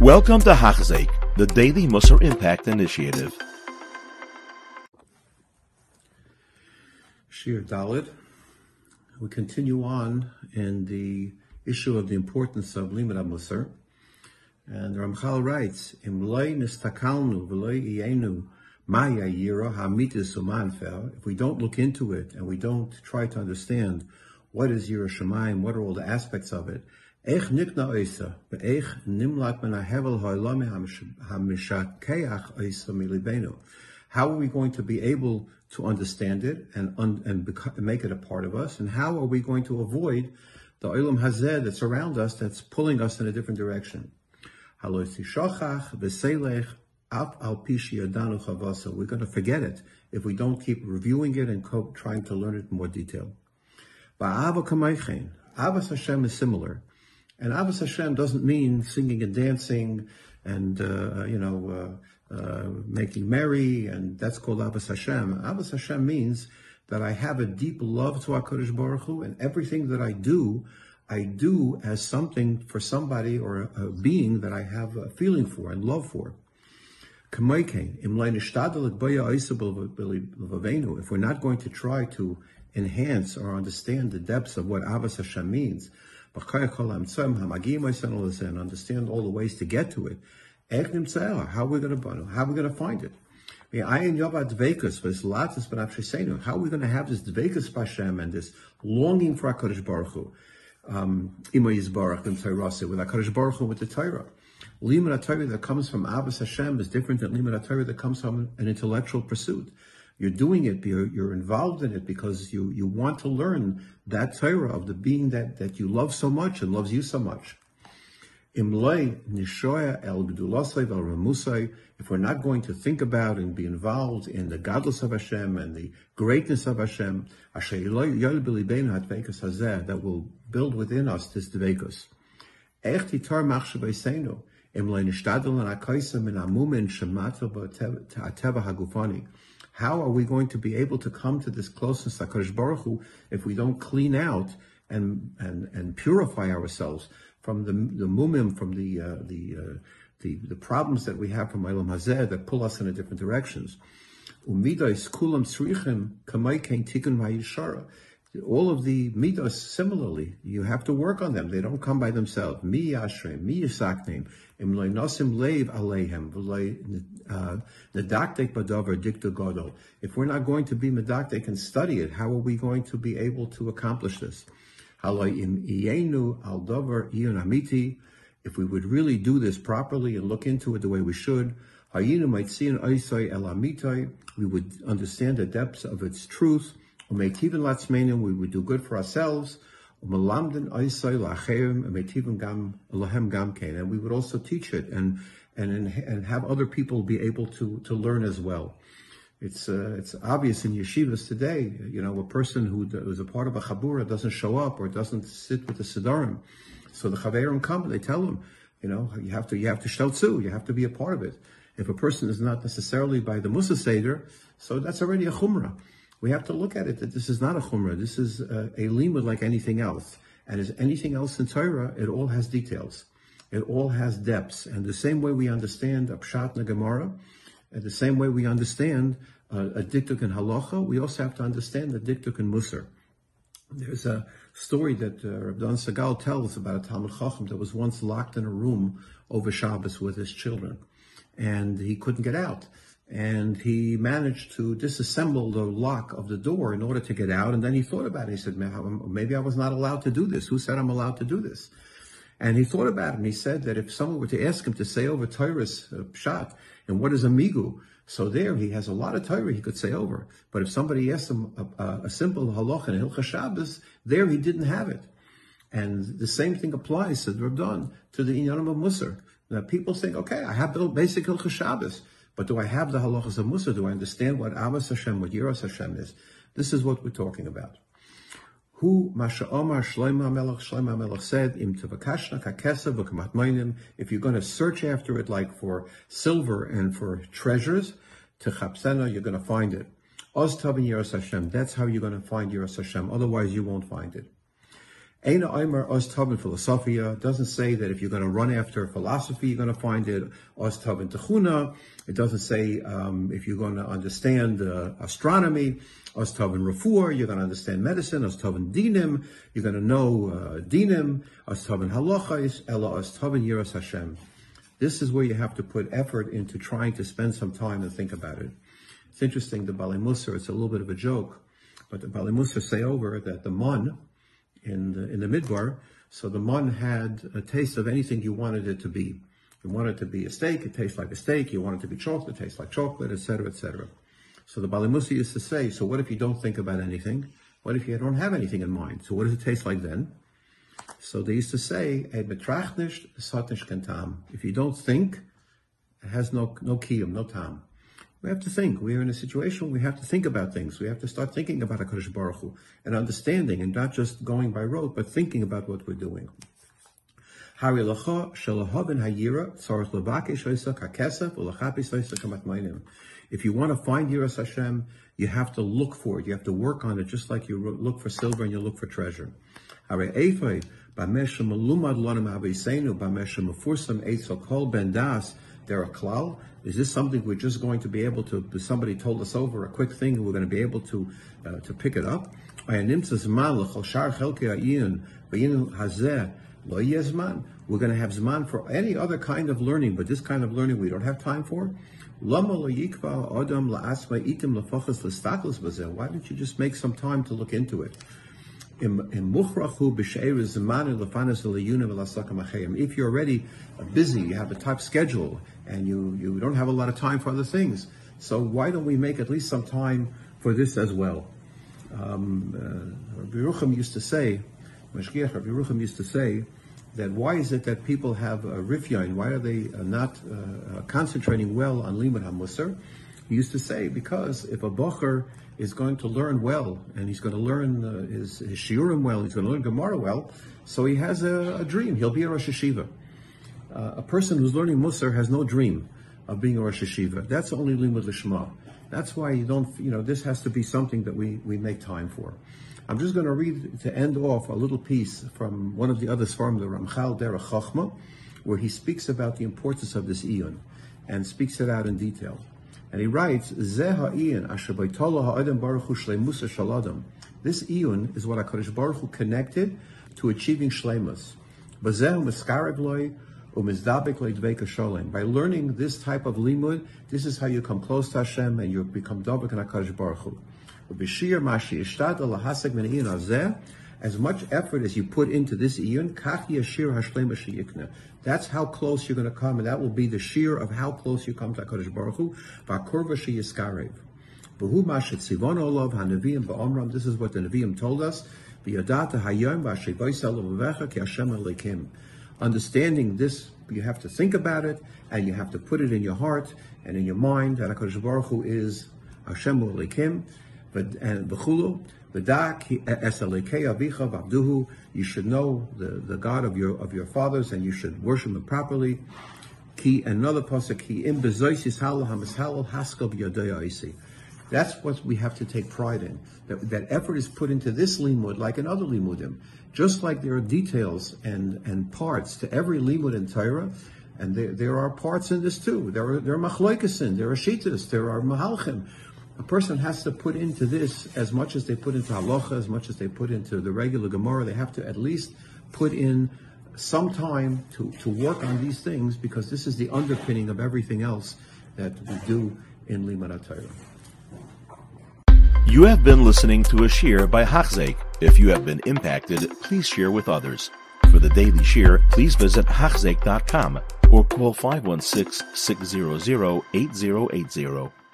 Welcome to Hachzik, the Daily Musar Impact Initiative. Shir Dalid. We continue on in the issue of the importance of Limud Musar. And the Ramchal writes, Im loy nistakalnu v'loy iyenu maya yira hamitis umanfer. If we don't look into it and we don't try to understand what is Yira Shemaim, what are all the aspects of it, how are we going to be able to understand it and, and make it a part of us? And how are we going to avoid the olam hazeh that's around us that's pulling us in a different direction? We're going to forget it if we don't keep reviewing it and trying to learn it in more detail. Ahavas Hashem is similar. And Ahavas Hashem doesn't mean singing and dancing and, uh, you know, uh, uh, making merry, and that's called Ahavas Hashem. Ahavas Hashem means that I have a deep love to HaKadosh Baruch Hu, and everything that I do, I do as something for somebody or a, a being that I have a feeling for and love for. If we're not going to try to enhance or understand the depths of what Ahavas Hashem means, and understand all the ways to get to it. How are we going to how are we going to find it? How are we going to have this dvekus Hashem and this longing for Hakadosh Baruch Hu? Um, Yisbarach and Tairase with Hakadosh Baruch Hu with the Torah. Torah that comes from Ahavas Hashem is different than Torah that comes from an intellectual pursuit. You're doing it, you're, you're involved in it because you, you want to learn that Torah of the being that, that you love so much and loves you so much. If we're not going to think about and be involved in the gadlus of Hashem and the greatness of Hashem, that will build within us this dvekus. How are we going to be able to come to this closeness HaKadosh Baruch Hu if we don't clean out and, and, and purify ourselves from the, the mumim, from the, uh, the, uh, the, the problems that we have from Eilam Hazeh that pull us in a different directions. All of the midos similarly, you have to work on them. They don't come by themselves. Mi yashrem, mi yisaknim, im loy nosim leiv aleihem, v'loy uh, nedaktek badavar dikta godol. If we're not going to be medaktek and study it, how are we going to be able to accomplish this? If we would really do this properly and look into it the way we should, might see an oisai el we would understand the depths of its truth we would do good for ourselves. And we would also teach it and, and, and have other people be able to, to learn as well. It's, uh, it's obvious in yeshivas today, you know, a person who is a part of a chabura doesn't show up or doesn't sit with the siddharim. So the chaverim come, they tell him, you know, you have to, you have to sheltzu, you have to be a part of it. If a person is not necessarily by the Musa Seder, so that's already a chumrah we have to look at it that this is not a chumrah. This is a, a limud like anything else. And as anything else in Torah, it all has details. It all has depths. And the same way we understand a pshat and gemara, and the same way we understand uh, a diktuk and halacha, we also have to understand the diktuk and musar. There's a story that uh, Rabbi Dan Segal tells about a Talmud Chacham that was once locked in a room over Shabbos with his children. And he couldn't get out and he managed to disassemble the lock of the door in order to get out. And then he thought about it. He said, maybe I was not allowed to do this. Who said I'm allowed to do this? And he thought about it and he said that if someone were to ask him to say over Torah's uh, shot, and what is a migu? So there he has a lot of Torah he could say over. But if somebody asked him a, a, a simple halach and Hilcha Shabbos, there he didn't have it. And the same thing applies, said Rabban, to the Inyanim of Musar. Now people think, okay, I have the basic Hilcha Shabbos. But do I have the halachas of Musa? Do I understand what Ahavas Hashem, what Yiras Hashem is? This is what we're talking about. Who Masha Omar Shloima Melech Shloima Melech said Im Tavakashna Kakesa V'Kamat If you're going to search after it like for silver and for treasures, Techapsena, you're going to find it. Oz Tavin Yiras Hashem. That's how you're going to find Yiras Hashem. Otherwise, you won't find it. Eina Oimer Oz Tov Philosophia doesn't say that if you're going to run after philosophy, you're going to find it Oz Tov Techuna. It doesn't say um, if you're going to understand uh, astronomy, Oz Tov Refuah, you're going to understand medicine, Oz Tov Dinim, you're going to know uh, Dinim, Oz Tov Halachais, Ella Oz Tov Yiras Hashem. This is where you have to put effort into trying to spend some time and think about it. It's interesting, the Bali Musar, it's a little bit of a joke, but the Bali Musar say over that the Mon, in the, in the Midbar. So the mun had a taste of anything you wanted it to be. You want it to be a steak, it tastes like a steak. You want it to be chocolate, it tastes like chocolate, etc., etc. So the Bali Musa used to say, so what if you don't think about anything? What if you don't have anything in mind? So what does it taste like then? So they used to say, If you don't think, it has no no kiyum, no tam. We have to think. We're in a situation we have to think about things. We have to start thinking about HaKadosh Baruch Hu and understanding and not just going by rote, but thinking about what we're doing. If you want to find Yiras Hashem, you have to look for it. You have to work on it, just like you look for silver and you look for treasure. There are klal. Is this something we're just going to be able to? Somebody told us over a quick thing, and we're going to be able to uh, to pick it up. We're going to have zman for any other kind of learning, but this kind of learning we don't have time for. Why don't you just make some time to look into it? If you're already busy, you have a tight schedule, and you, you don't have a lot of time for other things, so why don't we make at least some time for this as well? Um, uh, Rabbi Rucham used to say, Mashgiach Rabbi Rucham used to say, that why is it that people have a rifyain? Why are they uh, not uh, uh, concentrating well on limud hamusar? He used to say because if a bocher is going to learn well, and he's going to learn uh, his, his shiurim well, he's going to learn Gemara well, so he has a, a dream. He'll be a Rosh Yeshiva. Uh, a person who's learning Musar has no dream of being a Rosh Yeshiva. That's only limud lishma. That's why you don't, you know, this has to be something that we, we make time for. I'm just going to read, to end off, a little piece from one of the other from the Ramchal Derech Chachma, where he speaks about the importance of this Iyun and speaks it out in detail. And he writes, This iyun is what HaKadosh Baruch Hu connected to achieving shlemus. By learning this type of limud, this is how you come close to Hashem and you become Dobek and HaKadosh Baruch Hu. As much effort as you put into this iyun. That's how close you're going to come, and that will be the shiur of how close you come to Hakadosh Baruch Hu. This is what the Nevi'im told us. Understanding this, you have to think about it, and you have to put it in your heart and in your mind that Hakadosh Baruch Hu is Hashem alekim, and v'chulu. You should know the, the God of your of your fathers, and you should worship Him properly. Ki another pasuk ki That's what we have to take pride in. That, that effort is put into this limud like in other limudim. Just like there are details and, and parts to every limud in Torah, and there, there are parts in this too. There are there are machloikasin, there are shitas, there are mahalchim a person has to put into this as much as they put into halacha, as much as they put into the regular Gemara. They have to at least put in some time to, to work on these things because this is the underpinning of everything else that we do in Limud. You have been listening to a shiur by Hachzeik. If you have been impacted, please share with others. For the daily shiur, please visit Hachzeik.com or call 516 600 8080.